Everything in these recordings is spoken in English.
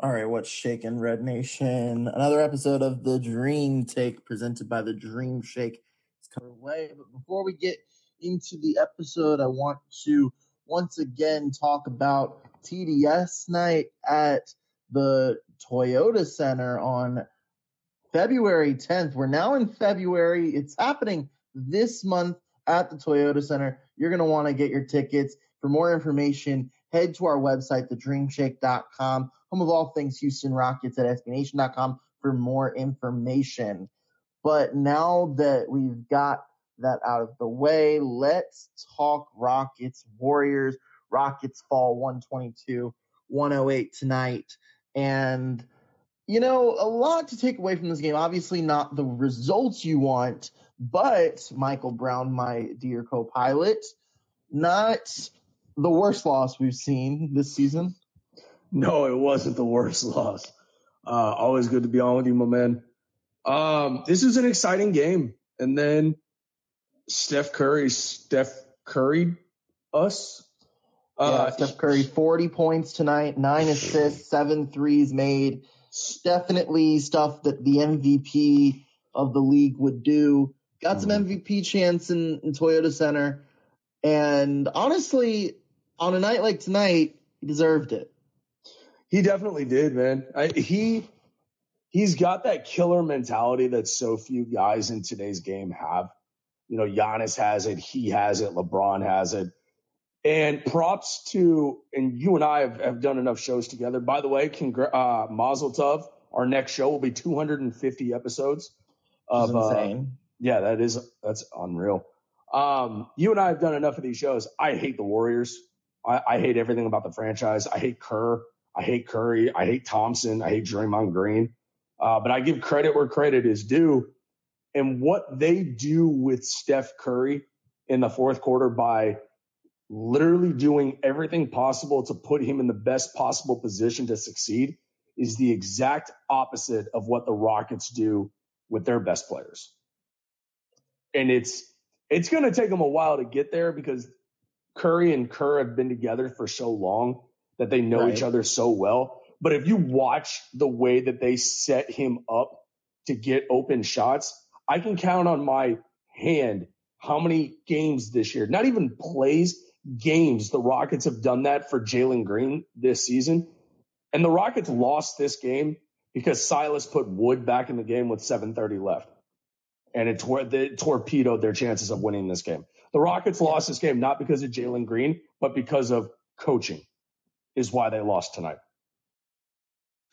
All right, what's shaking, Red Nation? Another episode of the Dream Take presented by the Dream Shake is coming away. But before we get into the episode, I want to once again talk about TDS night at the Toyota Center on February 10th. We're now in February. It's happening this month at the Toyota Center. You're going to want to get your tickets. For more information, head to our website, thedreamshake.com, home of all things Houston Rockets at SBNation.com for more information. But now that we've got that out of the way, let's talk Rockets Warriors. Rockets fall 122 108 tonight. And, you know, a lot to take away from this game. Obviously, not the results you want, but Michael Brown, my dear co pilot, not the worst loss we've seen this season. No, it wasn't the worst loss. Uh, always good to be on with you, my man. Um, this is an exciting game. And then Steph Curry, Steph Curry us. Uh, yeah, Steph Curry, 40 points tonight, nine assists, seven threes made. Definitely stuff that the MVP of the league would do. Got some MVP mm-hmm. chance in, in Toyota Center. And honestly, on a night like tonight, he deserved it. He definitely did, man. I, he he's got that killer mentality that so few guys in today's game have. You know, Giannis has it, he has it, LeBron has it. And props to, and you and I have, have done enough shows together. By the way, congra- uh, Mazel Tov. Our next show will be 250 episodes. Of, insane. Uh, yeah, that is that's unreal. Um, you and I have done enough of these shows. I hate the Warriors. I, I hate everything about the franchise. I hate Kerr. I hate Curry. I hate Thompson. I hate Draymond Green. Uh, but I give credit where credit is due. And what they do with Steph Curry in the fourth quarter by literally doing everything possible to put him in the best possible position to succeed is the exact opposite of what the Rockets do with their best players. And it's It's going to take them a while to get there because Curry and Kerr have been together for so long that they know Right. each other so well. But if you watch the way that they set him up to get open shots, I can count on my hand how many games this year, not even plays, games the Rockets have done that for Jalen Green this season. And the Rockets lost this game because Silas put Wood back in the game with 7:30 left, and it, tor- it torpedoed their chances of winning this game. The Rockets lost this game not because of Jalen Green, but because of coaching, is why they lost tonight.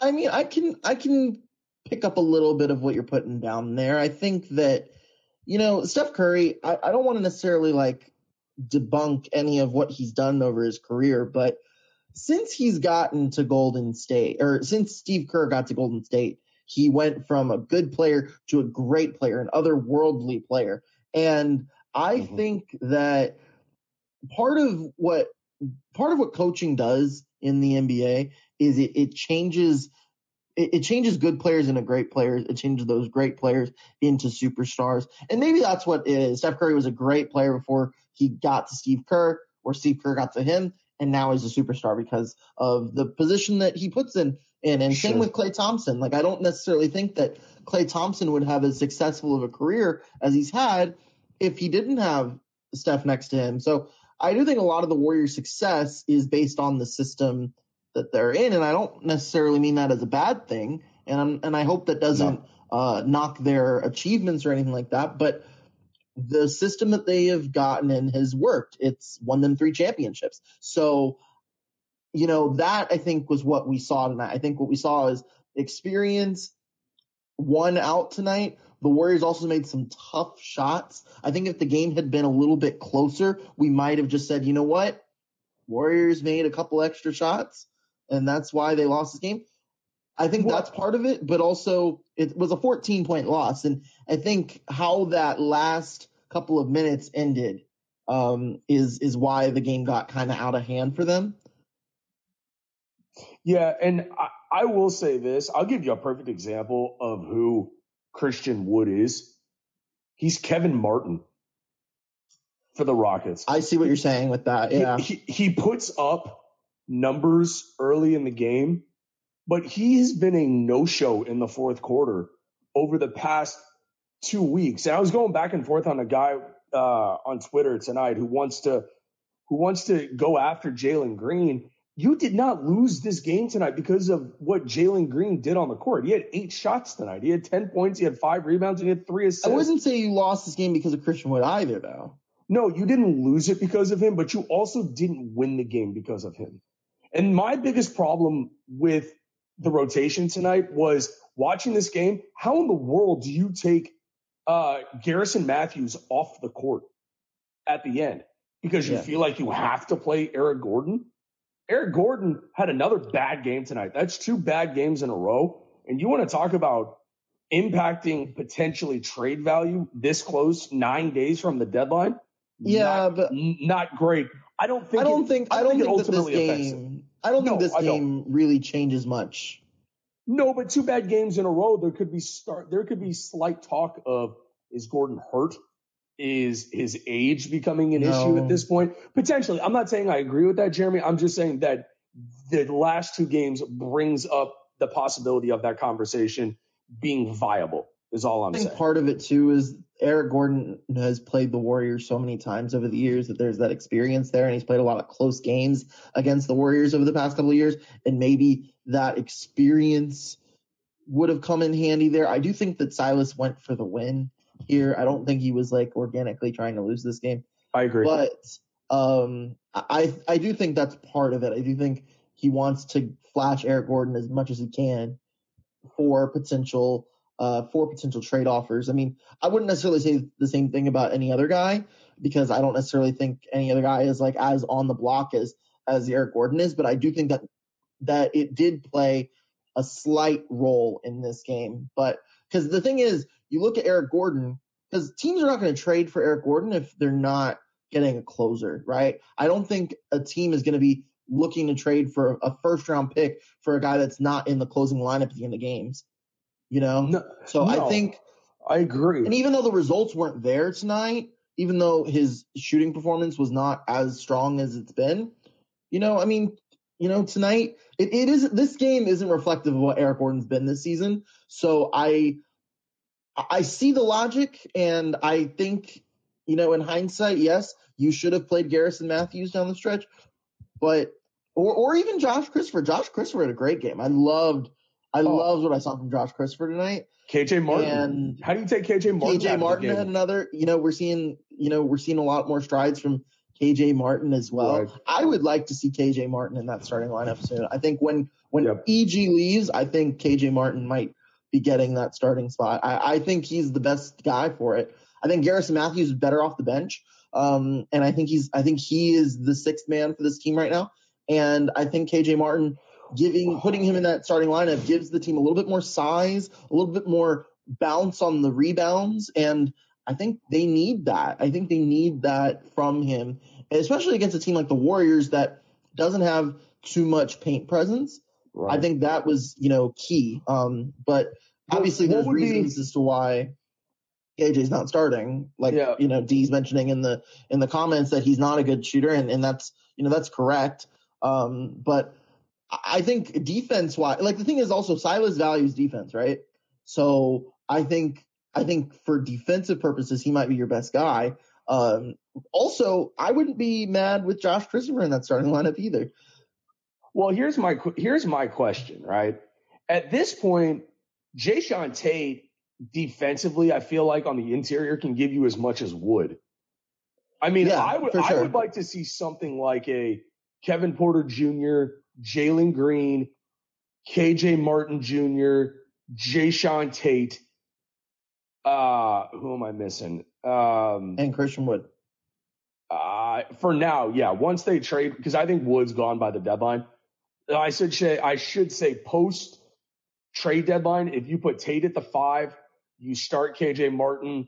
I mean, I can I can pick up a little bit of what you're putting down there. I think that you know Steph Curry. I, I don't want to necessarily like debunk any of what he's done over his career, but since he's gotten to Golden State, or since Steve Kerr got to Golden State, he went from a good player to a great player, an otherworldly player, and I mm-hmm. think that part of what part of what coaching does in the NBA is it, it changes it, it changes good players into great players. It changes those great players into superstars. And maybe that's what it is. Steph Curry was a great player before he got to Steve Kerr, or Steve Kerr got to him, and now he's a superstar because of the position that he puts in. in. And same with Klay Thompson. Like I don't necessarily think that Klay Thompson would have as successful of a career as he's had if he didn't have Steph next to him. So I do think a lot of the Warriors' success is based on the system that they're in, and I don't necessarily mean that as a bad thing. And I'm, and I hope that doesn't uh, knock their achievements or anything like that. But the system that they have gotten in has worked. It's won them three championships. So you know that I think was what we saw tonight. I think what we saw is experience one out tonight. The Warriors also made some tough shots. I think if the game had been a little bit closer, we might have just said, you know what? Warriors made a couple extra shots, and that's why they lost this game. I think that's part of it, but also it was a 14 point loss. And I think how that last couple of minutes ended um, is is why the game got kind of out of hand for them. Yeah, and I, I will say this. I'll give you a perfect example of who Christian Wood is. He's Kevin Martin for the Rockets. I see what you're saying with that. Yeah. He, he, he puts up numbers early in the game, but he has been a no-show in the fourth quarter over the past two weeks. And I was going back and forth on a guy uh, on Twitter tonight who wants to who wants to go after Jalen Green. You did not lose this game tonight because of what Jalen Green did on the court. He had eight shots tonight. He had 10 points. He had five rebounds. And he had three assists. I wouldn't say you lost this game because of Christian Wood either, though. No, you didn't lose it because of him, but you also didn't win the game because of him. And my biggest problem with the rotation tonight was watching this game. How in the world do you take uh, Garrison Matthews off the court at the end because you Yeah. feel like you have to play Eric Gordon? Eric Gordon had another bad game tonight. That's two bad games in a row. And you want to talk about impacting potentially trade value this close, nine days from the deadline? Yeah, not, but not great. I don't think. I don't it- think I I don't think think, it that this ultimately game I don't No, think this I don't. game really changes much. No, but two bad games in a row. There could be start. There could be slight talk of is Gordon hurt? Is his age becoming an issue at this point? Potentially. I'm not saying I agree with that, Jeremy. I'm just saying that the last two games brings up the possibility of that conversation being viable. Is all I'm saying. part of it too is Eric Gordon has played the Warriors so many times over the years that there's that experience there, and he's played a lot of close games against the Warriors over the past couple of years, and maybe that experience would have come in handy there. I do think that Silas went for the win here. I don't think he was like organically trying to lose this game. I agree. But um, I I do think that's part of it. I do think he wants to flash Eric Gordon as much as he can for potential uh for potential trade offers. I mean, I wouldn't necessarily say the same thing about any other guy because I don't necessarily think any other guy is like as on the block as as Eric Gordon is, but I do think that that it did play a slight role in this game. But because the thing is, you look at Eric Gordon, because teams are not going to trade for Eric Gordon if they're not getting a closer, right? I don't think a team is going to be looking to trade for a first round pick for a guy that's not in the closing lineup at the end of games. You know? No, so I think I agree. and even though the results weren't there tonight, even though his shooting performance was not as strong as it's been, you know, I mean, you know, tonight it, it is this game isn't reflective of what Eric Gordon's been this season. So I I see the logic and I think, you know, in hindsight, yes, you should have played Garrison Matthews down the stretch, but or or even Josh Christopher. Josh Christopher had a great game. I loved I oh. loved what I saw from Josh Christopher tonight. KJ Martin. And How do you take KJ Martin? KJ Martin had another. You know, we're seeing. You know, we're seeing a lot more strides from KJ Martin as well. Right. I would like to see KJ Martin in that starting lineup soon. I think when when yep. EG leaves, I think KJ Martin might be getting that starting spot. I, I think he's the best guy for it. I think Garrison Matthews is better off the bench. Um, and I think he's I think he is the sixth man for this team right now. And I think KJ Martin giving putting him in that starting lineup gives the team a little bit more size, a little bit more bounce on the rebounds, and I think they need that. I think they need that from him, especially against a team like the Warriors that doesn't have too much paint presence. Right. I think that was you know key. Um, but obviously there's reasons be... as to why KJ's not starting. Like yeah. you know, D's mentioning in the in the comments that he's not a good shooter, and, and that's you know that's correct. Um, but I think defense wise, like the thing is also Silas values defense, right? So I think I think for defensive purposes, he might be your best guy. Um, also, I wouldn't be mad with Josh Christopher in that starting lineup either. Well, here's my here's my question, right? At this point, Jae'Sean Tate defensively, I feel like on the interior can give you as much as Wood. I mean, yeah, I would sure. I would like to see something like a Kevin Porter Jr., Jalen Green, KJ Martin Jr., Jae'Sean Tate. Uh, who am I missing? Um, and Christian Wood. Uh, for now, yeah. Once they trade, because I think Wood's gone by the deadline. I should say, I should say post trade deadline. If you put Tate at the five, you start KJ Martin.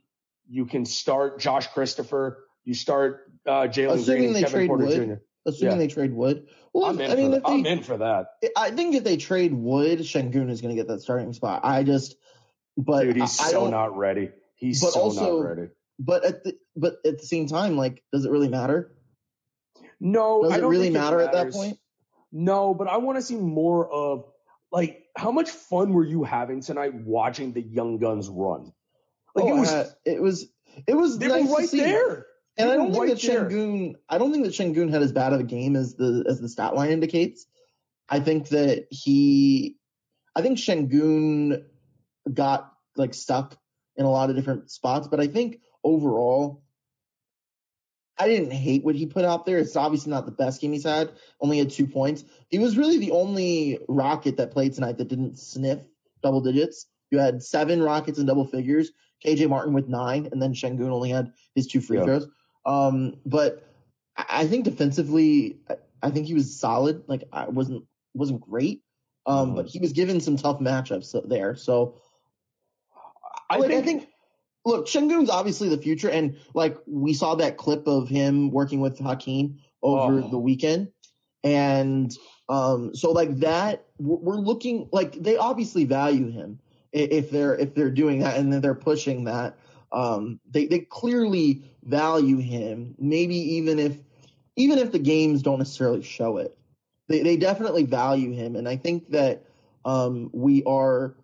You can start Josh Christopher. You start uh, Jalen Green and Kevin Porter Wood. Jr assuming yeah. they trade Wood. Well, I'm in, I mean, for, I'm in for that. I think if they trade Wood, Sengun is going to get that starting spot. I just, but dude, he's I, so not ready. He's so also, not ready. But at the but at the same time, like, does it really matter? No, does it really matter at that point? No, but I want to see more of like how much fun were you having tonight watching the young guns run? Like oh, it was, uh, it was, it was they nice were right there. And I don't think that Sengun, I don't think that Sengun had as bad of a game as the as the stat line indicates. I think that he, I think Sengun got like stuck in a lot of different spots, but I think overall, I didn't hate what he put out there. It's obviously not the best game he's had. Only had two points. He was really the only Rocket that played tonight that didn't sniff double digits. You had seven Rockets in double figures. KJ Martin with nine, and then Sengun only had his two free throws. Um, but I think defensively, I think he was solid. Like I wasn't wasn't great, um, but he was given some tough matchups there. So I, like, think, I think look, Sengun's obviously the future, and like we saw that clip of him working with Hakeem over oh. the weekend, and um, so like that, we're looking like they obviously value him if they're if they're doing that and then they're pushing that. Um, they they clearly value him. Maybe even if even if the games don't necessarily show it, they they definitely value him. And I think that um, we are.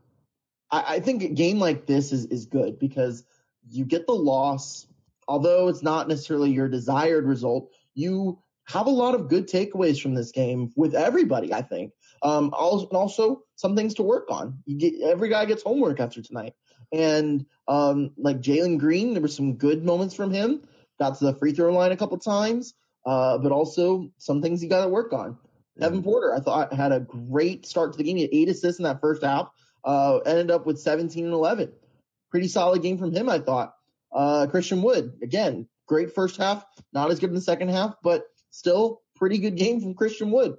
I, I think a game like this is is good because you get the loss, although it's not necessarily your desired result. You have a lot of good takeaways from this game with everybody. I think. Um, also, also some things to work on. You get every guy gets homework after tonight. And um, like Jalen Green, there were some good moments from him. Got to the free throw line a couple times, uh, but also some things he got to work on. Kevin Porter, I thought had a great start to the game. He had eight assists in that first half. Uh, ended up with 17 and 11. Pretty solid game from him, I thought. Uh, Christian Wood, again, great first half. Not as good in the second half, but still pretty good game from Christian Wood.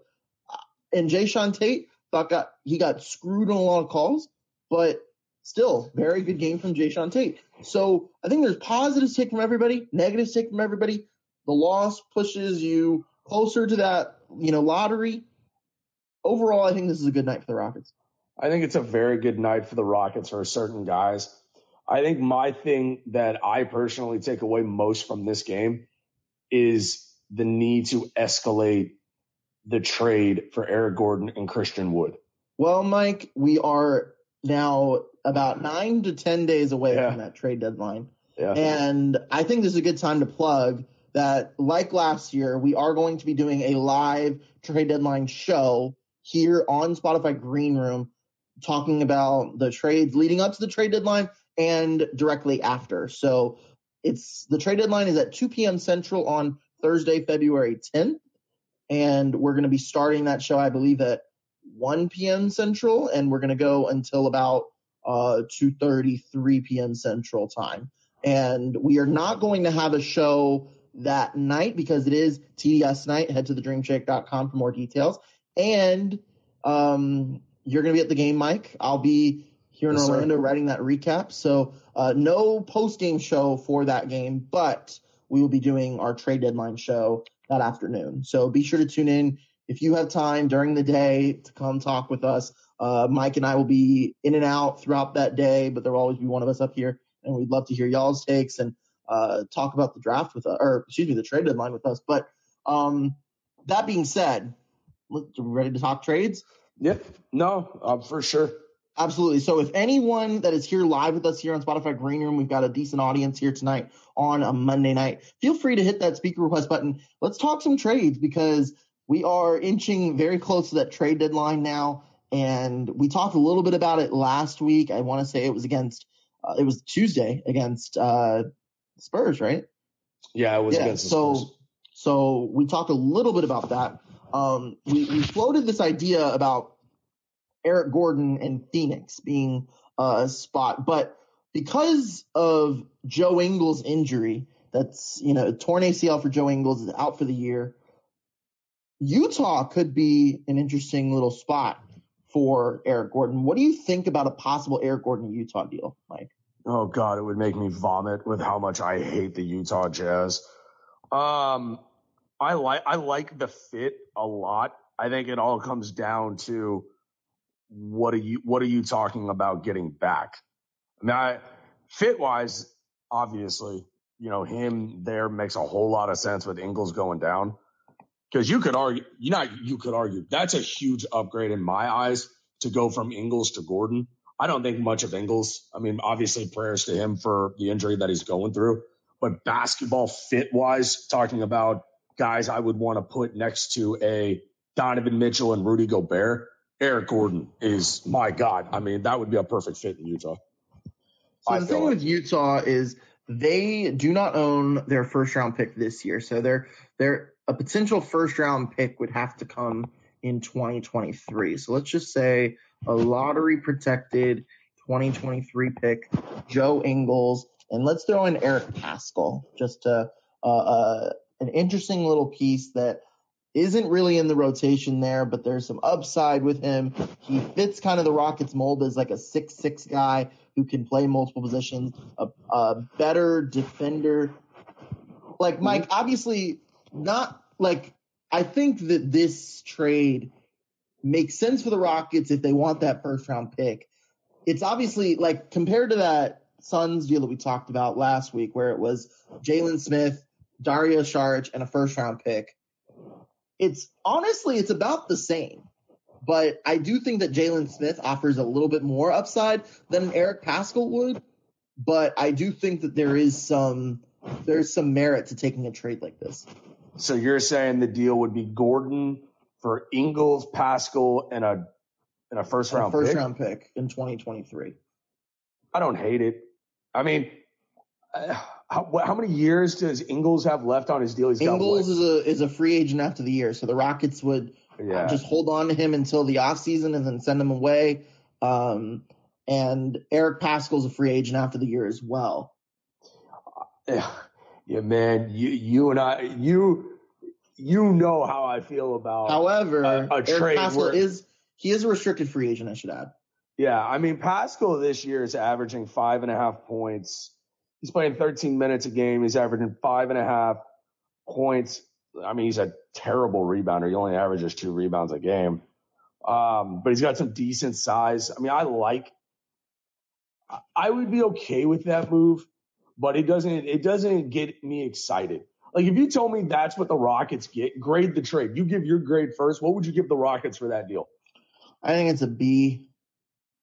Uh, and Jae'Sean Tate thought got he got screwed on a lot of calls, but still very good game from Jae'Sean Tate. So I think there's positives take from everybody, negatives take from everybody. The loss pushes you closer to that, you know, lottery. Overall, I think this is a good night for the Rockets. I think it's a very good night for the Rockets for certain guys. I think my thing that I personally take away most from this game is the need to escalate the trade for Eric Gordon and Christian Wood. Well, Mike, we are now about nine to 10 days away yeah. from that trade deadline. Yeah. And I think this is a good time to plug that, like last year, we are going to be doing a live trade deadline show here on Spotify Green Room, talking about the trades leading up to the trade deadline and directly after. So it's the trade deadline is at 2 p.m. Central on Thursday, February 10th. And we're going to be starting that show, I believe, at 1 p.m. Central, and we're going to go until about uh, 2.30, 3 p.m. Central time. And we are not going to have a show that night because it is TDS night. Head to thedreamshake.com for more details. And um, you're going to be at the game, Mike. I'll be here in yes, Orlando sir. writing that recap. So uh, no post game show for that game, but we will be doing our trade deadline show that afternoon. So be sure to tune in if you have time during the day to come talk with us. Uh, Mike and I will be in and out throughout that day, but there will always be one of us up here, and we'd love to hear y'all's takes and uh, talk about the draft with us, or excuse me, the trade deadline with us. But um, that being said, ready to talk trades? Yep. No, uh, for sure. Absolutely. So if anyone that is here live with us here on Spotify Green Room, we've got a decent audience here tonight on a Monday night. Feel free to hit that speaker request button. Let's talk some trades because we are inching very close to that trade deadline now. And we talked a little bit about it last week. I want to say it was against, uh, it was Tuesday against uh, Spurs, right? Yeah, it was yeah, against so, Spurs. So we talked a little bit about that. Um, we, we floated this idea about Eric Gordon and Phoenix being a spot. But because of Joe Ingles' injury, that's, you know, torn ACL for Joe Ingles is out for the year. Utah could be an interesting little spot for Eric Gordon. What do you think about a possible Eric Gordon Utah deal, Mike? Oh God, it would make me vomit with how much I hate the Utah Jazz. Um, I like I like the fit a lot. I think it all comes down to what are you what are you talking about getting back? I mean, I, fit wise, obviously, you know, him there makes a whole lot of sense with Ingles going down. Because you could argue, you know, you could argue that's a huge upgrade in my eyes to go from Ingles to Gordon. I don't think much of Ingles. I mean, obviously, prayers to him for the injury that he's going through. But basketball fit wise, talking about guys I would want to put next to a Donovan Mitchell and Rudy Gobert, Eric Gordon is my God. I mean, that would be a perfect fit in Utah. So I the thing like. with Utah is they do not own their first round pick this year. So they're they're a potential first round pick would have to come in 2023. So let's just say a lottery protected 2023 pick, Joe Ingles, and let's throw in Eric Paschall, just to uh, uh, an interesting little piece that isn't really in the rotation there, but there's some upside with him. He fits kind of the Rockets mold as like a six six guy who can play multiple positions, a, a better defender. Like mm-hmm. Mike, obviously not like I think that this trade makes sense for the Rockets if they want that first round pick. It's obviously like compared to that Suns deal that we talked about last week, where it was Jalen Smith, Dario Saric, and a first round pick it's honestly it's about the same. But I do think that Jalen Smith offers a little bit more upside than Eric Paschall would. But I do think that there is some there's some merit to taking a trade like this. So you're saying the deal would be Gordon for Ingles, Paschall, and a and a first round first pick? round pick in 2023. I don't hate it. I mean, how, how many years does Ingles have left on his deal? He's Ingles is a is a free agent after the year, so the Rockets would yeah. just hold on to him until the offseason and then send him away. Um, and Eric Paschall's a free agent after the year as well. Yeah, yeah, man. You you and I you you know how I feel about. However, a, a Eric Paschall where, is he is a restricted free agent. I should add. Yeah, I mean Paschall this year is averaging five and a half points He's playing 13 minutes a game. He's averaging five and a half points. I mean, he's a terrible rebounder. He only averages two rebounds a game. Um, but he's got some decent size. I mean, I like, I would be okay with that move, but it doesn't it doesn't get me excited. Like if you told me that's what the Rockets get, grade the trade. You give your grade first. What would you give the Rockets for that deal? I think it's a B.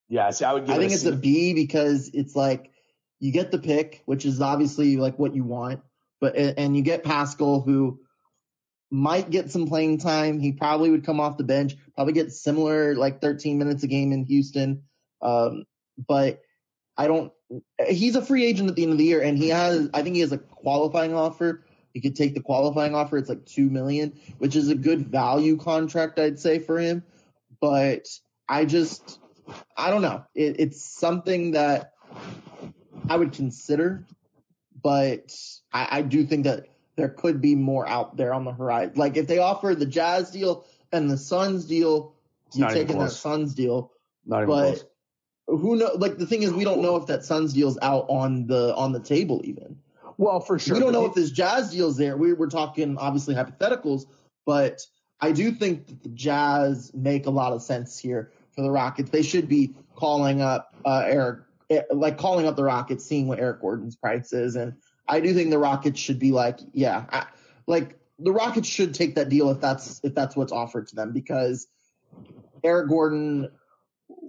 Yeah, see, I would. I think it's a B because it's like you get the pick, which is obviously like what you want, but and you get Paschall who might get some playing time. He probably would come off the bench, probably get similar like 13 minutes a game in Houston. Um, but I don't. He's a free agent at the end of the year, and he has. I think he has a qualifying offer. He could take the qualifying offer. It's like two million, which is a good value contract, I'd say, for him. But I just, I don't know. It, it's something that I would consider, but I, I do think that there could be more out there on the horizon. Like if they offer the Jazz deal and the Suns deal, you're taking that Suns deal. Not even but close. who know? Like the thing is, we don't know if that Suns deal's out on the on the table even. Well, for sure. We don't know if this Jazz deal's there. We we're talking obviously hypotheticals, but I do think that the Jazz make a lot of sense here for the Rockets. They should be calling up uh, Eric, like calling up the Rockets, seeing what Eric Gordon's price is, and I do think the Rockets should be like, yeah, I, like the Rockets should take that deal if that's if that's what's offered to them because Eric Gordon,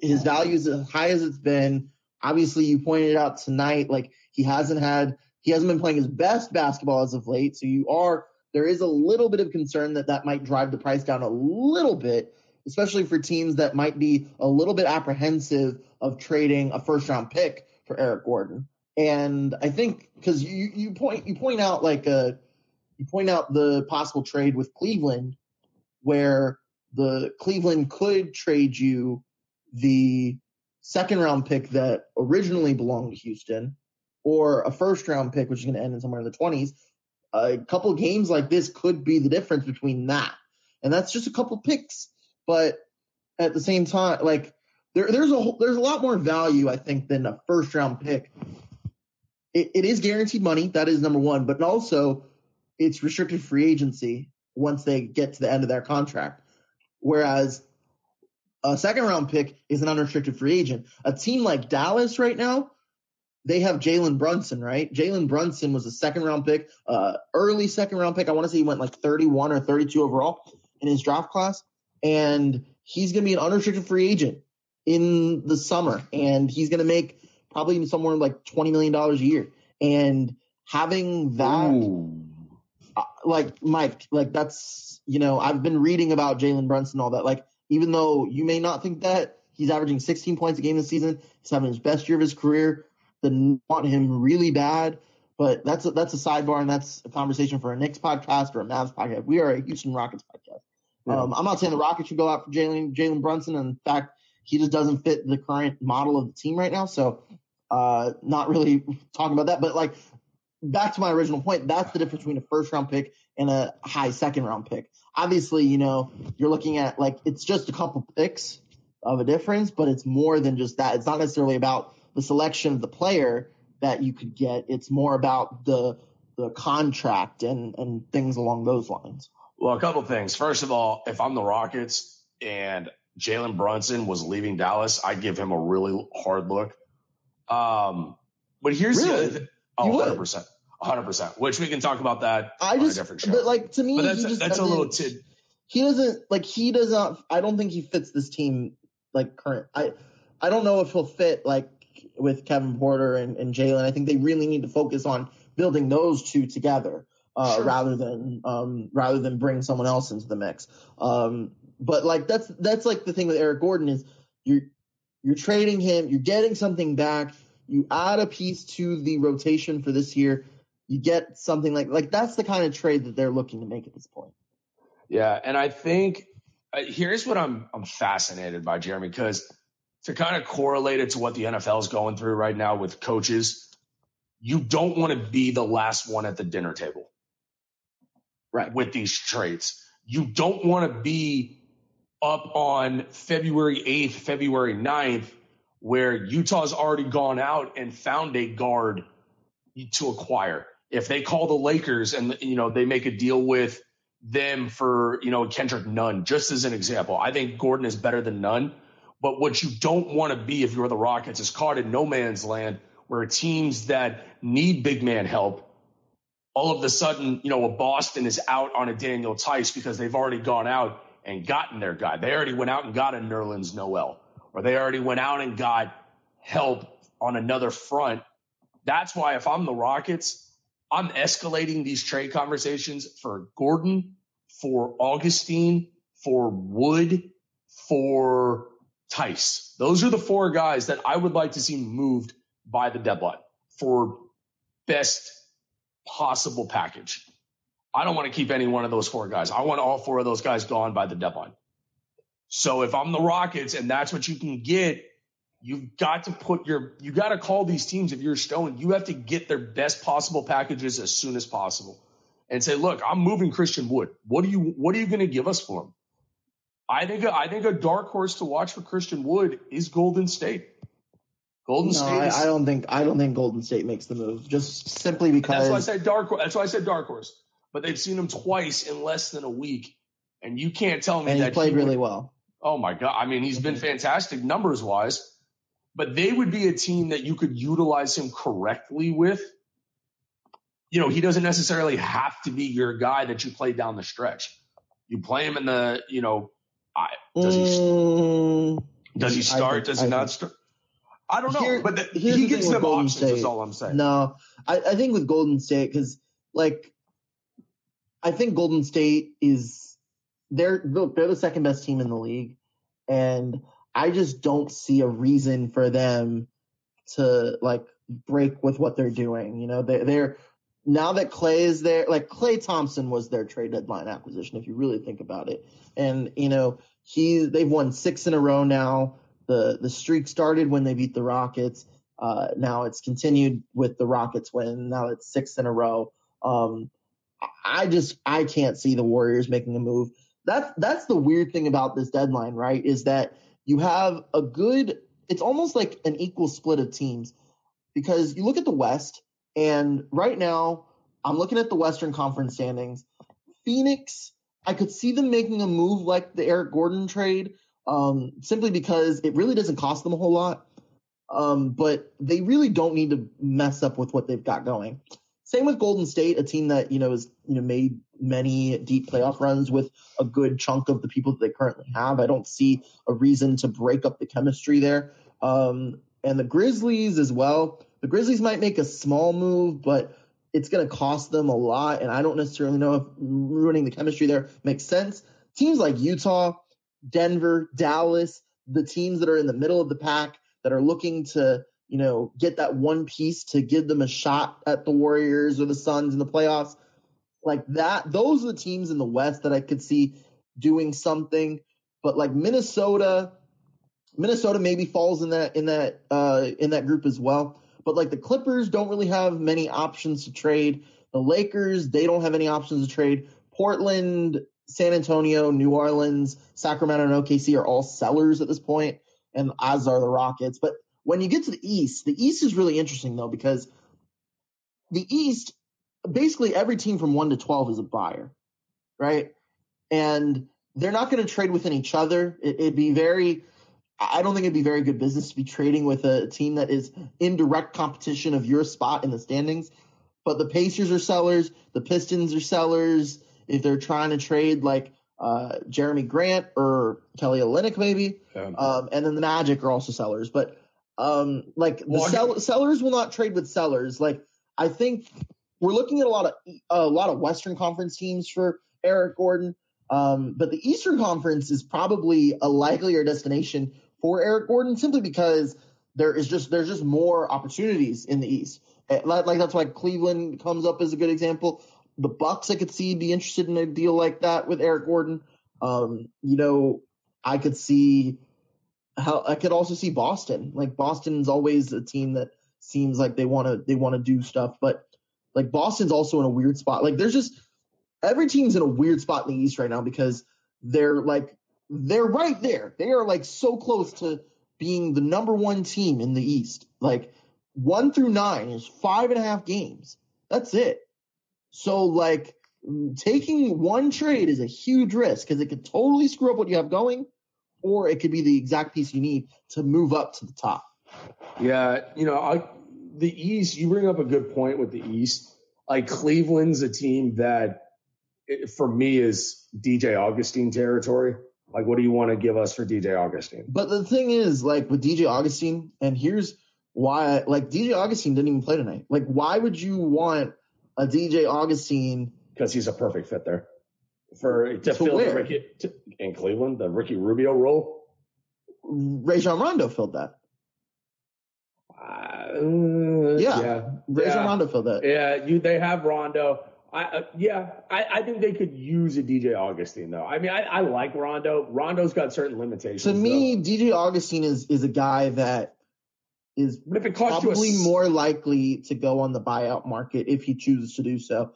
his value is as high as it's been. Obviously, you pointed out tonight, like he hasn't had, he hasn't been playing his best basketball as of late. So you are, there is a little bit of concern that that might drive the price down a little bit, especially for teams that might be a little bit apprehensive of trading a first round pick for Eric Gordon. And I think because you you point you point out like uh you point out the possible trade with Cleveland where the Cleveland could trade you the second round pick that originally belonged to Houston or a first round pick, which is going to end in somewhere in the 20s. A couple games like this could be the difference between that. And that's just a couple picks. But at the same time, like there, there's a there's a lot more value, I think, than a first round pick. It, it is guaranteed money. That is number one. But also, it's restricted free agency once they get to the end of their contract. Whereas a second round pick is an unrestricted free agent. A team like Dallas right now, they have Jalen Brunson, right? Jalen Brunson was a second round pick, uh, early second round pick. I want to say he went like 31 or 32 overall in his draft class. And he's going to be an unrestricted free agent in the summer. And he's going to make probably somewhere like $20 million a year. And having that uh, like Mike, like that's you know I've been reading about Jalen Brunson and all that. Like even though you may not think that he's averaging 16 points a game this season, he's having his best year of his career. They want him really bad, but that's a, that's a sidebar and that's a conversation for a Knicks podcast or a Mavs podcast. We are a Houston Rockets podcast. Um, I'm not saying the Rockets should go out for Jalen Jalen Brunson. In fact, he just doesn't fit the current model of the team right now. So, uh, not really talking about that. But like back to my original point, that's the difference between a first round pick and a high second round pick. Obviously, you know, you're looking at like it's just a couple picks of a difference, but it's more than just that. It's not necessarily about the selection of the player that you could get. It's more about the the contract and and things along those lines. Well, a couple things. First of all, if I'm the Rockets and Jalen Brunson was leaving Dallas, I'd give him a really hard look. Um, but here's the other thing. Oh, 100%. 100%. Which we can talk about that I on just, a different show. but like to me, that's, he just that's a little tid. he doesn't like he does not I don't think he fits this team like current I I don't know if he'll fit like with Kevin Porter and, and Jalen. I think they really need to focus on building those two together uh, Sure. rather than um, rather than bring someone else into the mix. Um, but like that's that's like the thing with Eric Gordon is you're you're trading him, you're getting something back, you add a piece to the rotation for this year, you get something like like that's the kind of trade that they're looking to make at this point. Yeah, and I think uh, here's what I'm I'm fascinated by, Jeremy, because to kind of correlate it to what the NFL is going through right now with coaches, you don't want to be the last one at the dinner table, right? With these trades, you don't want to be up on February 8th, February 9th, where Utah's already gone out and found a guard to acquire. If they call the Lakers and you know they make a deal with them for you know Kendrick Nunn, just as an example, I think Gordon is better than Nunn, But what you don't want to be if you're the Rockets is caught in no man's land where teams that need big man help, all of a sudden, you know, a Boston is out on a Daniel Theis because they've already gone out and gotten their guy. They already went out and got a Nerlens Noel, or they already went out and got help on another front. That's why if I'm the Rockets, I'm escalating these trade conversations for Gordon, for Augustin, for Wood, for Tice. Those are the four guys that I would like to see moved by the deadline for best possible package. I don't want to keep any one of those four guys. I want all four of those guys gone by the deadline. So if I'm the Rockets and that's what you can get, you've got to put your, you got to call these teams if you're Stone, you have to get their best possible packages as soon as possible and say, look, I'm moving Christian Wood. What are you, what are you going to give us for him? I think, I think a dark horse to watch for Christian Wood is Golden State. Golden no, State. I, Is, I don't think I don't think Golden State makes the move just simply because that's why I said dark. That's why I said dark horse. But they've seen him twice in less than a week, and you can't tell me and he that played he really would- well. Oh my god! I mean, he's been fantastic numbers wise, but they would be a team that you could utilize him correctly with. You know, he doesn't necessarily have to be your guy that you play down the stretch. You play him in the, you know, I, does he Mm, does he start? think- does I he not start? I don't know, Here- but the, he the gives them Golden options. Is all I'm saying. No, I, I think with Golden State because like I think Golden State is they're they're the second best team in the league, and I just don't see a reason for them to like break with what they're doing. You know, they, they're now that Klay is there, like Klay Thompson was their trade deadline acquisition, if you really think about it. And you know, he they've won six in a row now. The the streak started when they beat the Rockets. Uh, now it's continued with the Rockets win. Now it's six in a row. Um, I just I can't see the Warriors making a move. That's that's the weird thing about this deadline, right? Is that you have a good. It's almost like an equal split of teams because you look at the West, and right now I'm looking at the Western Conference standings. Phoenix, I could see them making a move like the Eric Gordon trade, um, simply because it really doesn't cost them a whole lot. Um, but they really don't need to mess up with what they've got going. Same with Golden State, a team that you know has you know made many deep playoff runs with a good chunk of the people that they currently have. I don't see a reason to break up the chemistry there. Um, and the Grizzlies as well. The Grizzlies might make a small move, but it's going to cost them a lot. And I don't necessarily know if ruining the chemistry there makes sense. Teams like Utah, Denver, Dallas, the teams that are in the middle of the pack that are looking to, you know, get that one piece to give them a shot at the Warriors or the Suns in the playoffs. Like that, those are the teams in the West that I could see doing something. But like Minnesota, Minnesota maybe falls in that in that uh in that group as well. But like the Clippers don't really have many options to trade. The Lakers, they don't have any options to trade. Portland, San Antonio, New Orleans, Sacramento, and OKC are all sellers at this point, and as are the Rockets. But when you get to the East, the East is really interesting though because the East, basically every team from one to twelve is a buyer, right? And they're not going to trade within each other. It, it'd be very I don't think it'd be very good business to be trading with a team that is in direct competition of your spot in the standings. But the Pacers are sellers, the Pistons are sellers. If they're trying to trade like uh, Jerami Grant or Kelly Olynyk, maybe, um, and then the Magic are also sellers. But um, like the Well, sell- sellers will not trade with sellers. Like I think we're looking at a lot of a lot of Western Conference teams for Eric Gordon. Um, but the Eastern Conference is probably a likelier destination for Eric Gordon simply because there is just there's just more opportunities in the East. Eh, like that's why Cleveland comes up as a good example. The Bucks I could see be interested in a deal like that with Eric Gordon. Um, you know, I could see how I could also see Boston. Like Boston's always a team that seems like they want to they want to do stuff, but like Boston's also in a weird spot. Like there's just every team's in a weird spot in the East right now because they're like they're right there. They are like so close to being the number one team in the East. Like one through nine is five and a half games. That's it. So like taking one trade is a huge risk because it could totally screw up what you have going, or it could be the exact piece you need to move up to the top. Yeah, you know, I, the East. You bring up a good point with the East. Like Cleveland's a team that, it, for me, is DJ Augustin territory. Like, what do you want to give us for DJ Augustin? But the thing is, like with DJ Augustin, and here's why, like DJ Augustine didn't even play tonight. Like, why would you want a DJ Augustin Because he's a perfect fit there for to, To fill where? the Ricky to, in Cleveland, the Ricky Rubio role. Rajon Rondo filled that. Uh, Yeah. yeah, Rajon yeah. Rondo filled that. Yeah, you they have Rondo. I uh, yeah, I, I think they could use a DJ Augustin though. I mean, I, I like Rondo. Rondo's got certain limitations. To me, DJ Augustin is is a guy that is But if it costs you a probably more likely to go on the buyout market if he chooses to do so.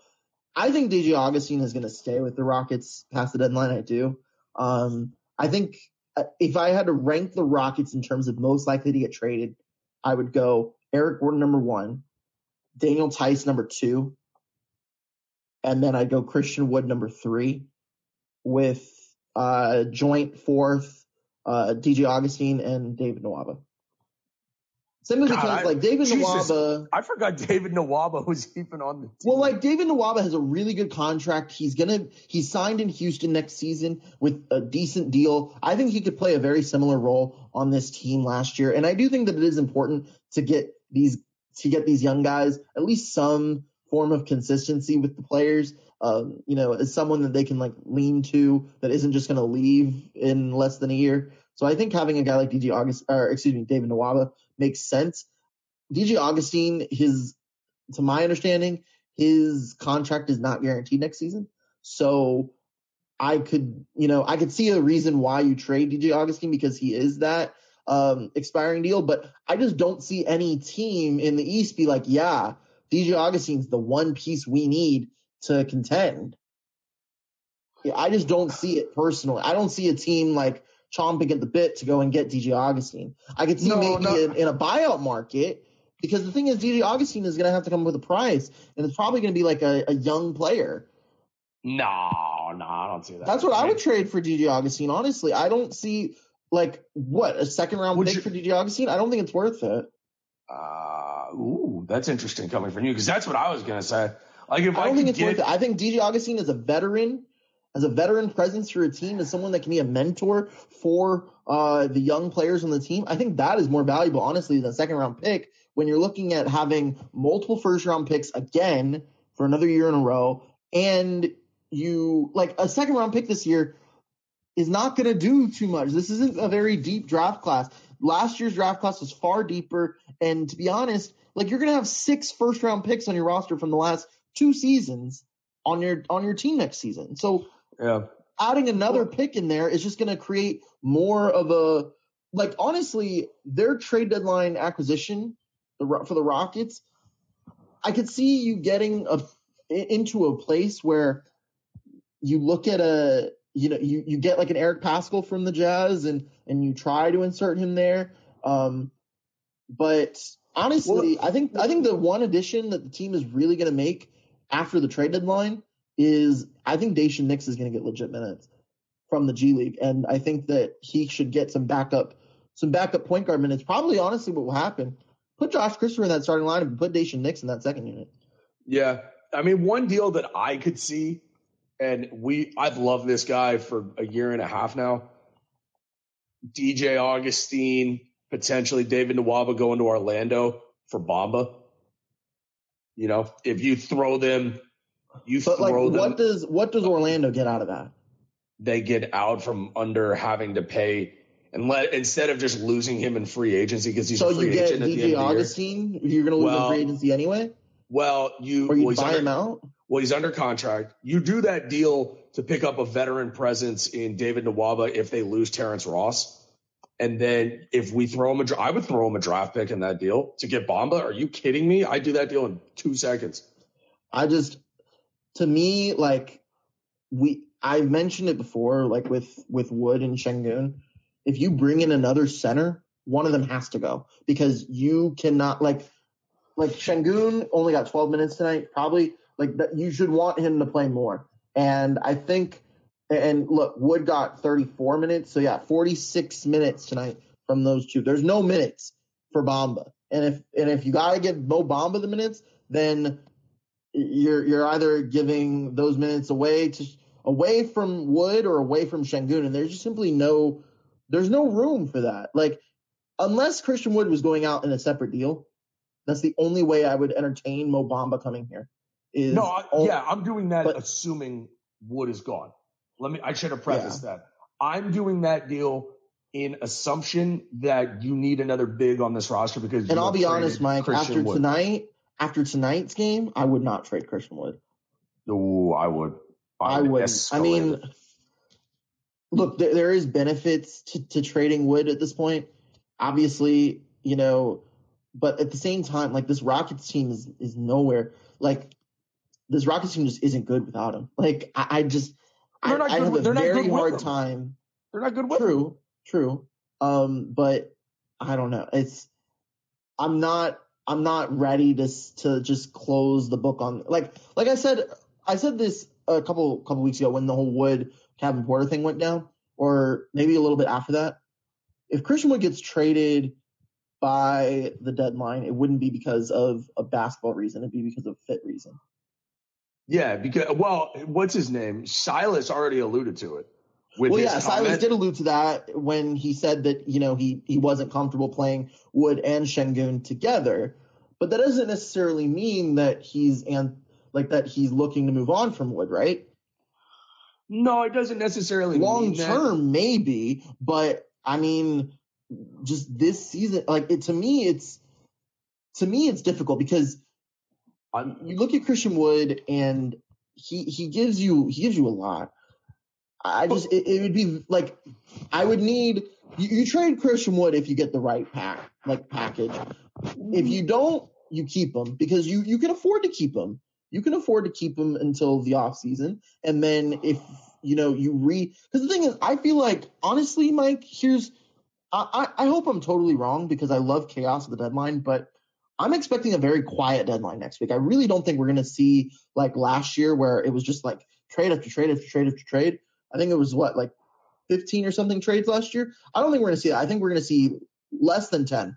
I think DJ Augustin is going to stay with the Rockets past the deadline. I do. Um, I think uh, if I had to rank the Rockets in terms of most likely to get traded, I would go Eric Gordon number one, Daniel Theis number two, and then I'd go Christian Wood number three, with uh, joint fourth uh, DJ Augustin and David Nwaba. Simply God, because I- like David Jesus, Nwaba. I forgot David Nwaba was even on the team. Well, like David Nwaba has a really good contract. He's gonna he's signed in Houston next season with a decent deal. I think he could play a very similar role on this team last year, and I do think that it is important to get these to get these young guys at least some form of consistency with the players. Um, you know, as someone that they can like lean to that isn't just gonna leave in less than a year. So I think having a guy like DJ August or excuse me, David Nwaba makes sense. DJ Augustin, his to my understanding, his contract is not guaranteed next season. So I could, you know, I could see a reason why you trade DJ Augustin because he is that um, expiring deal, but I just don't see any team in the East be like, yeah, DJ Augustin's the one piece we need to contend. Yeah, I just don't see it personally. I don't see a team like chomping at the bit to go and get DJ Augustin. I could see No, maybe no. In, in a buyout market because the thing is, DJ Augustin is going to have to come up with a price, and it's probably going to be like a, a young player. no, no, I don't see that. That's what I would trade for DJ Augustin. Honestly, I don't see like what a second round Would pick you- for DJ Augustin. I don't think it's worth it. Uh, ooh, that's interesting coming from you because that's what I was gonna say. Like if I I, don't could think it's get, worth it. I think DJ Augustin is a veteran, as a veteran presence for a team, as someone that can be a mentor for uh, the young players on the team. I think that is more valuable, honestly, than a second round pick when you're looking at having multiple first round picks again for another year in a row, and you like a second round pick this year is not going to do too much. This isn't a very deep draft class. Last year's draft class was far deeper, and to be honest, like you're going to have six first round picks on your roster from the last two seasons on your on your team next season. So yeah, adding another pick in there is just going to create more of a like honestly their trade deadline acquisition for the Rockets. I could see you getting a into a place where you look at a you know you, you get like an Eric Paschall from the Jazz and and you try to insert him there. Um, but honestly, I think I think the one addition that the team is really going to make after the trade deadline is I think Daishen Nix is going to get legit minutes from the G League, and I think that he should get some backup some backup point guard minutes. Probably, honestly, what will happen? Put Josh Christopher in that starting lineup and put Daishen Nix in that second unit. Yeah. I mean, one deal that I could see, and we I've loved this guy for a year and a half now. DJ Augustin, potentially David Nwaba going to Orlando for Bamba. You know, if you throw them, you But like, them, what does what does Orlando get out of that? they get out from under having to pay and let instead of just losing him in free agency because he's so a free you get agent at the end DJ of the year. Augustin. You're going to lose Well, in free agency anyway, Well, you or you well, buy under- him out. Well, he's under contract. You do that deal to pick up a veteran presence in David Nwaba if they lose Terrence Ross. And then if we throw him a, I would throw him a draft pick in that deal to get Bamba. Are you kidding me? I do that deal in two seconds. I just, to me, like we, I mentioned it before, like with with Wood and Sengun. If you bring in another center, one of them has to go because you cannot like, like Sengun only got 12 minutes tonight. Probably like that, you should want him to play more. And I think And look, Wood got 34 minutes. So yeah, 46 minutes tonight from those two. There's no minutes for Bamba. And if and if you gotta give Mo Bamba the minutes, then you're you're either giving those minutes away to away from Wood or away from Sengun, and there's just simply no there's no room for that. Like unless Christian Wood was going out in a separate deal, that's the only way I would entertain Mo Bamba coming here. Is no, I, only, yeah, I'm doing that but, assuming Wood is gone. Let me. I should have prefaced yeah. that. I'm doing that deal in assumption that you need another big on this roster because. And I'll be honest, Mike. Christian after Wood. tonight, after tonight's game, I would not trade Christian Wood. Oh, I would. I, I would. I mean, look, there, there is benefits to, to trading Wood at this point. Obviously, you know, but at the same time, like this Rockets team is is nowhere. Like this Rockets team just isn't good without him. Like I, I just they're I, I have a very hard time. They're not good with true, them. true. Um, but I don't know. It's I'm not I'm not ready to to just close the book on like like I said I said this a couple couple weeks ago when the whole Wood Kevin Porter thing went down, or maybe a little bit after that. If Christian Wood gets traded by the deadline, it wouldn't be because of a basketball reason. It'd be because of fit reason. Yeah, because well, what's his name? Silas already alluded to it. Well, yeah, comment. Silas did allude to that when he said that you know he he wasn't comfortable playing Wood and Sengun together, but that doesn't necessarily mean that he's and like that he's looking to move on from Wood, right? No, it doesn't necessarily. Mean long term, maybe, but I mean, just this season, like it to me, it's to me it's difficult because you look at Christian Wood and he he gives you he gives you a lot. I just it, it would be like I would need you, you, trade Christian Wood if you get the right pack like package. If you don't, you keep him because you you can afford to keep him. You can afford to keep him until the off season, and then if you know you re because the thing is, I feel like honestly, Mike, here's I I hope I'm totally wrong because I love chaos at the deadline, but I'm expecting a very quiet deadline next week. I really don't think we're going to see like last year where it was just like trade after trade after trade after trade. I think it was what like 15 or something trades last year. I don't think we're going to see that. I think we're going to see less than 10,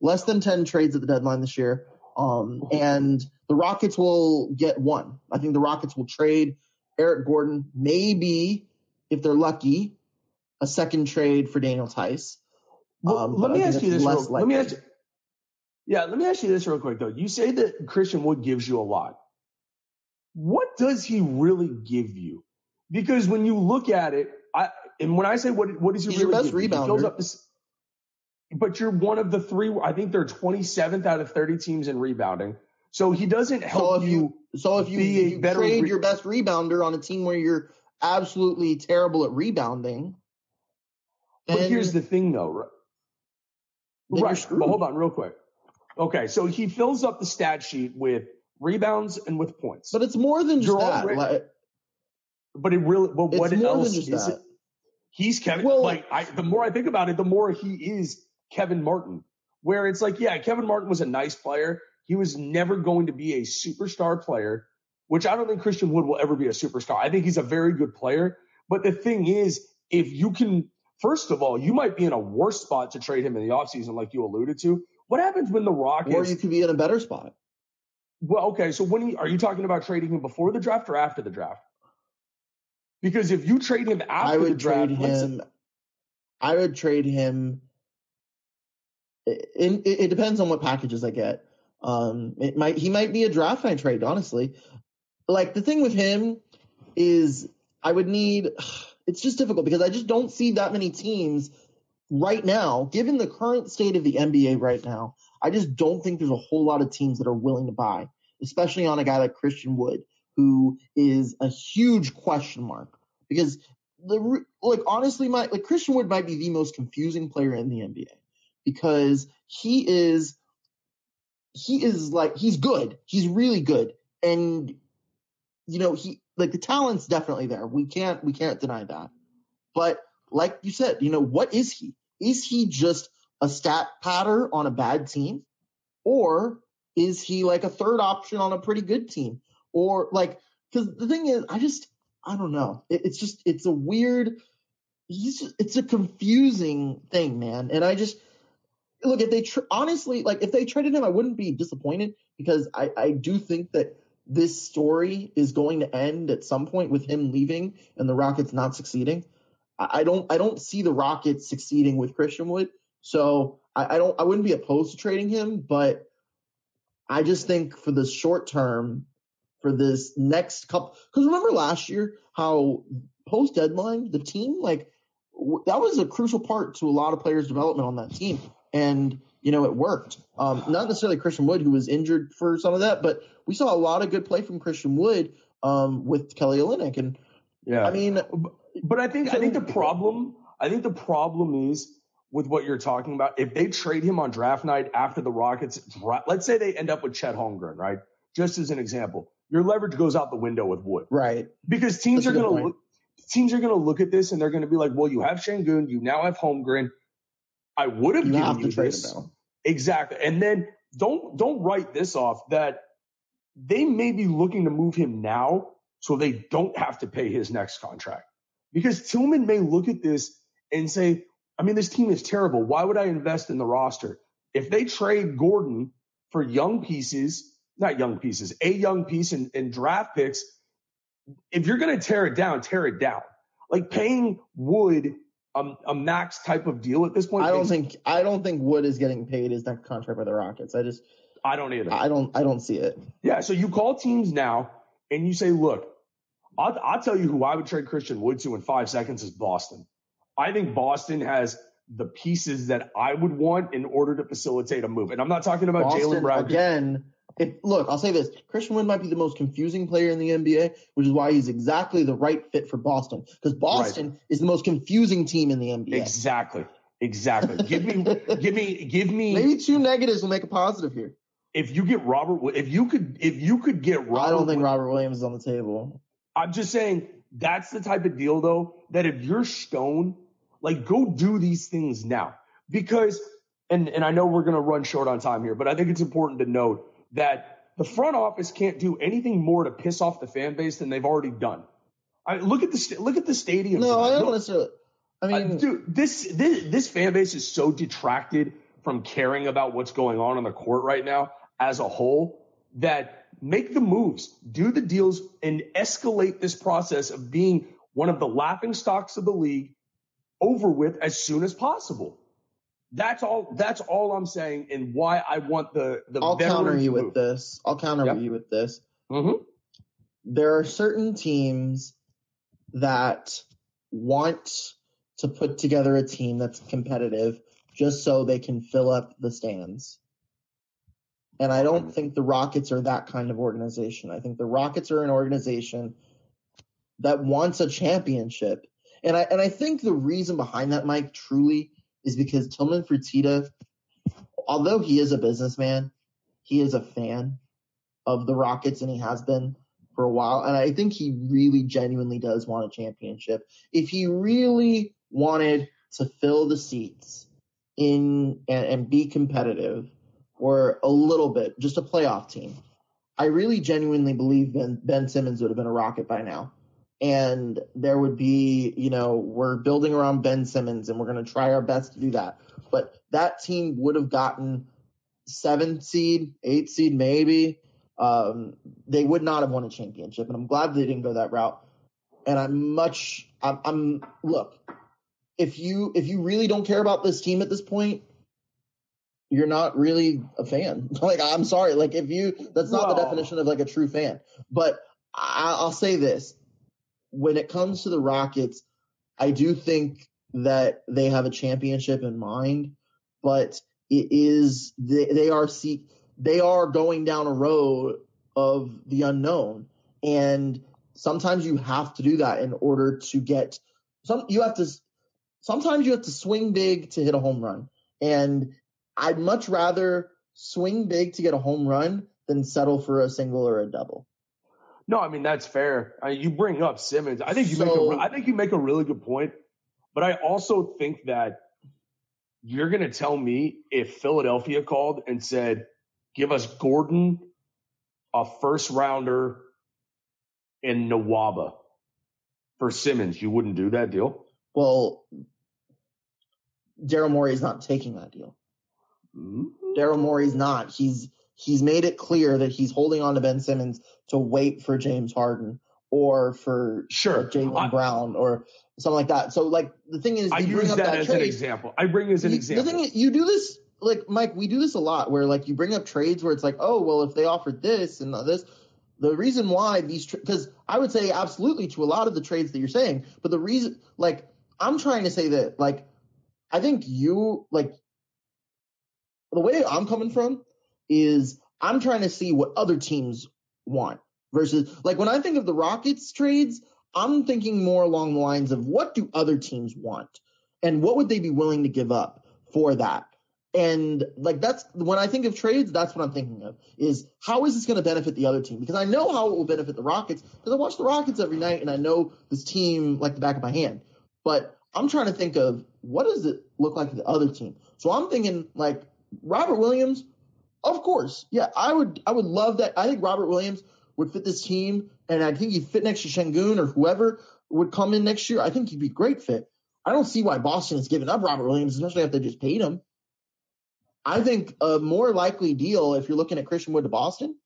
less than 10 trades at the deadline this year. Um, and the Rockets will get one. I think the Rockets will trade Eric Gordon, maybe if they're lucky, a second trade for Daniel Theis. Um, let me ask you this. Real, let me ask you, yeah, let me ask you this real quick though. You say that Christian Wood gives you a lot. What does he really give you? Because when you look at it, I and when I say what what does he really your best rebounder. This, but you're one of the three. I think they're 27th out of 30 teams in rebounding. So he doesn't help so if you. So if you, if you trade re- your best rebounder on a team where you're absolutely terrible at rebounding, but here's the thing, though. Right. right. But hold on, real quick. Okay, so he fills up the stat sheet with rebounds and with points. But it's more than just that. like, but it really, but what else is that. it? He's Kevin. Well, like I, the more I think about it, the more he is Kevin Martin. Where it's like, yeah, Kevin Martin was a nice player. He was never going to be a superstar player, which I don't think Christian Wood will ever be a superstar. I think he's a very good player. But the thing is, if you can, first of all, you might be in a worse spot to trade him in the offseason, like you alluded to. What happens when the Rockets? Or you could be in a better spot. Well, okay. So when he, are you talking about trading him before the draft or after the draft? Because if you trade him after I would the draft, trade him. I would trade him. It, it, it, depends on what packages I get. Um, it might he might be a draft night trade. Honestly, like the thing with him is I would need. It's just difficult because I just don't see that many teams right now, given the current state of the NBA right now, I just don't think there's a whole lot of teams that are willing to buy, especially on a guy like Christian Wood, who is a huge question mark. Because the like honestly, my like Christian Wood might be the most confusing player in the NBA because he is he is like he's good, he's really good, and you know he like the talent's definitely there. We can't we can't deny that, but like you said, you know, what is he? Is he just a stat patter on a bad team? Or is he like a third option on a pretty good team? Or like, because the thing is, I just, I don't know. It, it's just it's a weird. Just, it's a confusing thing, man. And I just look if they tr- honestly like if they traded him, I wouldn't be disappointed because I I do think that this story is going to end at some point with him leaving and the Rockets not succeeding. I, I don't I don't see the Rockets succeeding with Christian Wood. So I, I don't I wouldn't be opposed to trading him, but I just think for the short term, for this next couple, because remember last year how post deadline the team like w- that was a crucial part to a lot of players' development on that team, and you know it worked. Um, not necessarily Christian Wood who was injured for some of that, but we saw a lot of good play from Christian Wood um, with Kelly Olynyk, and Yeah. I mean, But I think I think the problem I think the problem is with what you're talking about. If they trade him on draft night after the Rockets, let's say they end up with Chet Holmgren, right? Just as an example, your leverage goes out the window with Wood, right? Because teams That's are going to look teams are going to look at this and they're going to be like, well, you have Sengun, you now have Holmgren. I would have You given have you trade this. Exactly. And then don't don't write this off that they may be looking to move him now so they don't have to pay his next contract. Because Tillman may look at this and say, I mean, this team is terrible. Why would I invest in the roster? If they trade Gordon for young pieces, not young pieces, a young piece and, and draft picks, if you're going to tear it down, tear it down. Like paying Wood um, a max type of deal at this point. I don't think I don't think Wood is getting paid his next contract by the Rockets. I just I don't either. I don't I don't see it. Yeah, so you call teams now and you say, look, I'll, I'll tell you who I would trade Christian Wood to in five seconds is Boston. I think Boston has the pieces that I would want in order to facilitate a move. And I'm not talking about Jaylen Brown. again. If look, I'll say this: Christian Wood might be the most confusing player in the NBA, which is why he's exactly the right fit for Boston. Because Boston is the most confusing team in the NBA. Exactly. Exactly. give me, give me, give me. Maybe two negatives will make a positive here. If you get Robert, if you could, if you could get Robert, I don't think Robert Williams is on the table. I'm just saying that's the type of deal though that if you're Stone, like go do these things now because and and I know we're gonna run short on time here, but I think it's important to note that the front office can't do anything more to piss off the fan base than they've already done. I look at the look at the stadium. No, I don't necessarily. I mean, dude, this this this fan base is so detracted from caring about what's going on on the court right now as a whole that make the moves, do the deals, and escalate this process of being one of the laughing stocks of the league over with as soon as possible. That's all. That's all I'm saying, and why I want the the I'll counter you move. with this. I'll counter Yep. you with this. Mhm. There are certain teams that want to put together a team that's competitive just so they can fill up the stands. And I don't think the Rockets are that kind of organization. I think the Rockets are an organization that wants a championship. And I and I think the reason behind that, Mike, truly is because Tillman Fertitta, although he is a businessman, he is a fan of the Rockets and he has been for a while. And I think he really genuinely does want a championship. If he really wanted to fill the seats in and, and be competitive or a little bit, just a playoff team, I really genuinely believe Ben, ben Simmons would have been a Rocket by now. And there would be, you know, we're building around Ben Simmons and we're going to try our best to do that. But that team would have gotten seven seed, eight seed, maybe. Um, they would not have won a championship. And I'm glad they didn't go that route. And I'm much, I'm, I'm, look, if you, if you really don't care about this team at this point, you're not really a fan. like, I'm sorry. Like, if you, that's not the definition of like a true fan. But I, I'll say this when it comes to the Rockets, I do think that they have a championship in mind, but it is they, they are see they are going down a road of the unknown, and sometimes you have to do that in order to get some. You have to sometimes you have to swing big to hit a home run, and I'd much rather swing big to get a home run than settle for a single or a double. No, I mean that's fair. I you bring up Simmons. I think you make a, I think you make a really good point. But I also think that you're going to tell me if Philadelphia called and said, "Give us Gordon, a first rounder, and Nwaba." for Simmons, you wouldn't do that deal? Well, Daryl Morey is not taking that deal. Mm-hmm. Daryl Morey's not. He's he's made it clear that he's holding on to Ben Simmons to wait for James Harden or for sure Jaylen Brown or something like that. So like the thing is, I you bring use up that, that as trade, an example. I bring as an you, example. The thing is, you do this like Mike. We do this a lot where like you bring up trades where it's like, oh well, if they offered this and this, the reason why these because I would say absolutely to a lot of the trades that you're saying, but the reason like I'm trying to say that like I think you like the way I'm coming from is I'm trying to see what other teams want versus like when I think of the Rockets trades, I'm thinking more along the lines of what do other teams want and what would they be willing to give up for that. And like that's when I think of trades, that's what I'm thinking of is how is this going to benefit the other team? Because I know how it will benefit the Rockets because I watch the Rockets every night and I know this team like the back of my hand. But I'm trying to think of what does it look like to the other team. So I'm thinking like Robert Williams, of course, yeah, I would I would love that. I think Robert Williams would fit this team, and I think he'd fit next to Sengun or whoever would come in next year. I think he'd be a great fit. I don't see why Boston is giving up Robert Williams, especially if they just paid him. I think a more likely deal, if you're looking at Christian Wood to Boston,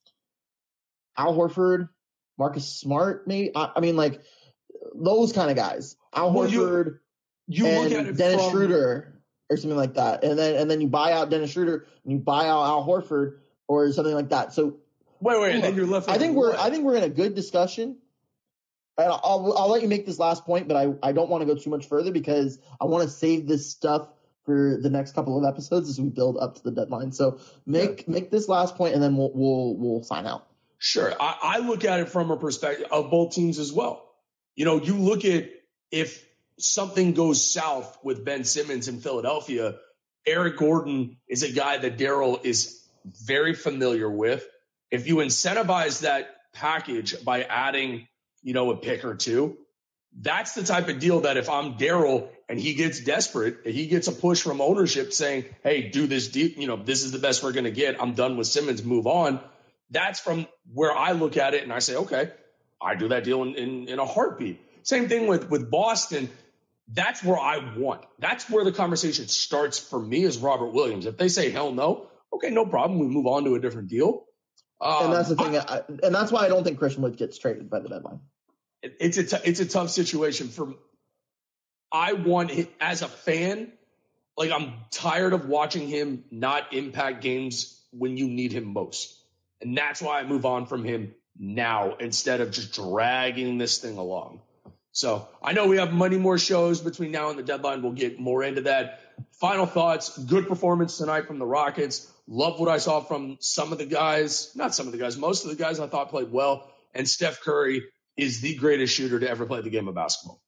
Al Horford, Marcus Smart, maybe. I, I mean, like those kind of guys. Al Well, you- Horford you and look at it Dennis from- Schroeder or something like that, and then and then you buy out Dennis Schroeder and you buy out Al Horford or something like that. So Wait, wait, then you're left. I think we're what? I think we're in a good discussion. And I'll I'll let you make this last point, but I, I don't want to go too much further because I want to save this stuff for the next couple of episodes as we build up to the deadline. So make make this last point and then we'll we'll we'll sign out. Sure. I, I look at it from a perspective of both teams as well. You know, you look at if something goes south with Ben Simmons in Philadelphia, Eric Gordon is a guy that Daryl is very familiar with. If you incentivize that package by adding, you know, a pick or two, that's the type of deal that if I'm Daryl and he gets desperate, he gets a push from ownership saying, "Hey, do this deal. You know, this is the best we're going to get. I'm done with Simmons. Move on." That's from where I look at it and I say, "Okay, I do that deal in, in, in a heartbeat." Same thing with with Boston. That's where I want. That's where the conversation starts for me as Robert Williams. If they say hell no, okay, no problem. We move on to a different deal. Um, and that's the thing, I, and that's why I don't think Christian Wood gets traded by the deadline. it- it's a t- it's a tough situation for. I want it as a fan. Like I'm tired of watching him not impact games when you need him most, and that's why I move on from him now instead of just dragging this thing along. So I know we have many more shows between now and the deadline. We'll get more into that. Final thoughts. Good performance tonight from the Rockets. Love what I saw from some of the guys. Not some of the guys. Most of the guys I thought played well. And Steph Curry is the greatest shooter to ever play the game of basketball.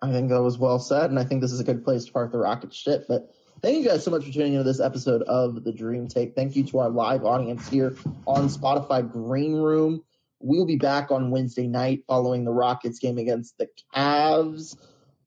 I think that was well said, and I think this is a good place to park the rocket ship. But thank you guys so much for tuning into this episode of the Dream Take. Thank you to our live audience here on Spotify Green Room. We'll be back on Wednesday night following the Rockets game against the Cavs.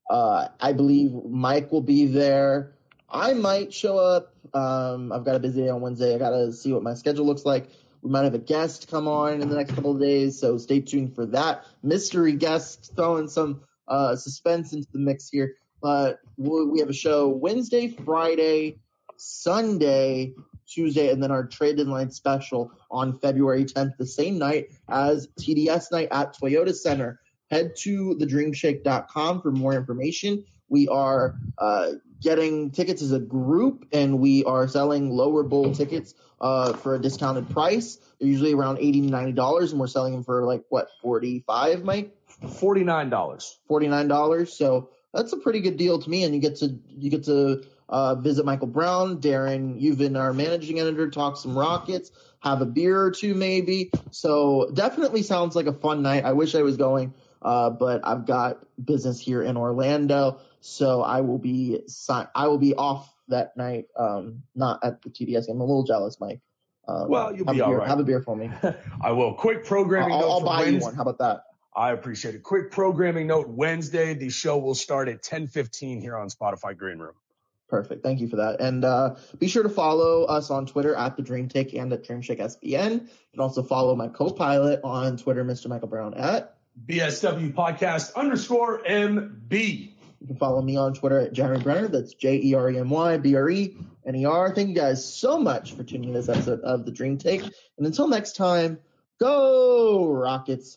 Uh, I believe Mike will be there. I might show up. Um, I've got a busy day on Wednesday. I got to see what my schedule looks like. We might have a guest come on in the next couple of days, so stay tuned for that. Mystery guest throwing some uh, suspense into the mix here. But we we have a show Wednesday, Friday, Sunday, Tuesday, and then our trade in line special on February 10th, the same night as TDS night at Toyota Center. Head to thedreamshake.com for more information. We are uh, getting tickets as a group, and we are selling lower bowl tickets uh, for a discounted price. They're usually around 80 to ninety dollars, and we're selling them for like what forty five, Mike? Forty nine dollars. Forty nine dollars. So that's a pretty good deal to me, and you get to you get to uh, visit Michael Brown, Darren. You've been our managing editor. Talk some Rockets. Have a beer or two, maybe. So definitely sounds like a fun night. I wish I was going, uh, but I've got business here in Orlando, so I will be si- I will be off that night. Um, not at the TDS game. I'm a little jealous, Mike. Um, Well, you'll have be a all beer, right. Have a beer for me. I will. Quick programming I'll, note I'll buy you Wednesday. one. How about that? I appreciate it. Quick programming note Wednesday, the show will start at 10:15 here on Spotify Green Room. Perfect. Thank you for that. And uh, be sure to follow us on Twitter at the Dream Take and at DreamShake SBN. You can also follow my co-pilot on Twitter, Mr. Michael Brown at. BSW podcast underscore MB. You can follow me on Twitter at Jeremy Brener. That's J E R E M Y B R E N E R. Thank you guys so much for tuning in this episode of The Dream Take. And until next time, go Rockets.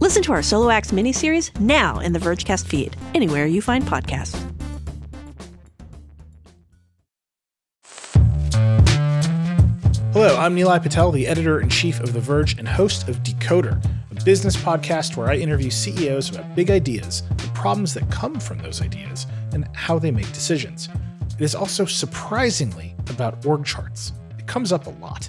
Listen to our Solo Acts miniseries now in the Vergecast feed, anywhere you find podcasts. Hello, I'm Nilay Patel, the editor in chief of The Verge and host of Decoder, a business podcast where I interview CEOs about big ideas, the problems that come from those ideas, and how they make decisions. It is also surprisingly about org charts. It comes up a lot.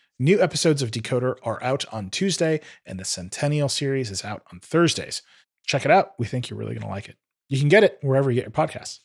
New episodes of Decoder are out on Tuesday, and the Centennial series is out on Thursdays. Check it out. We think you're really going to like it. You can get it wherever you get your podcasts.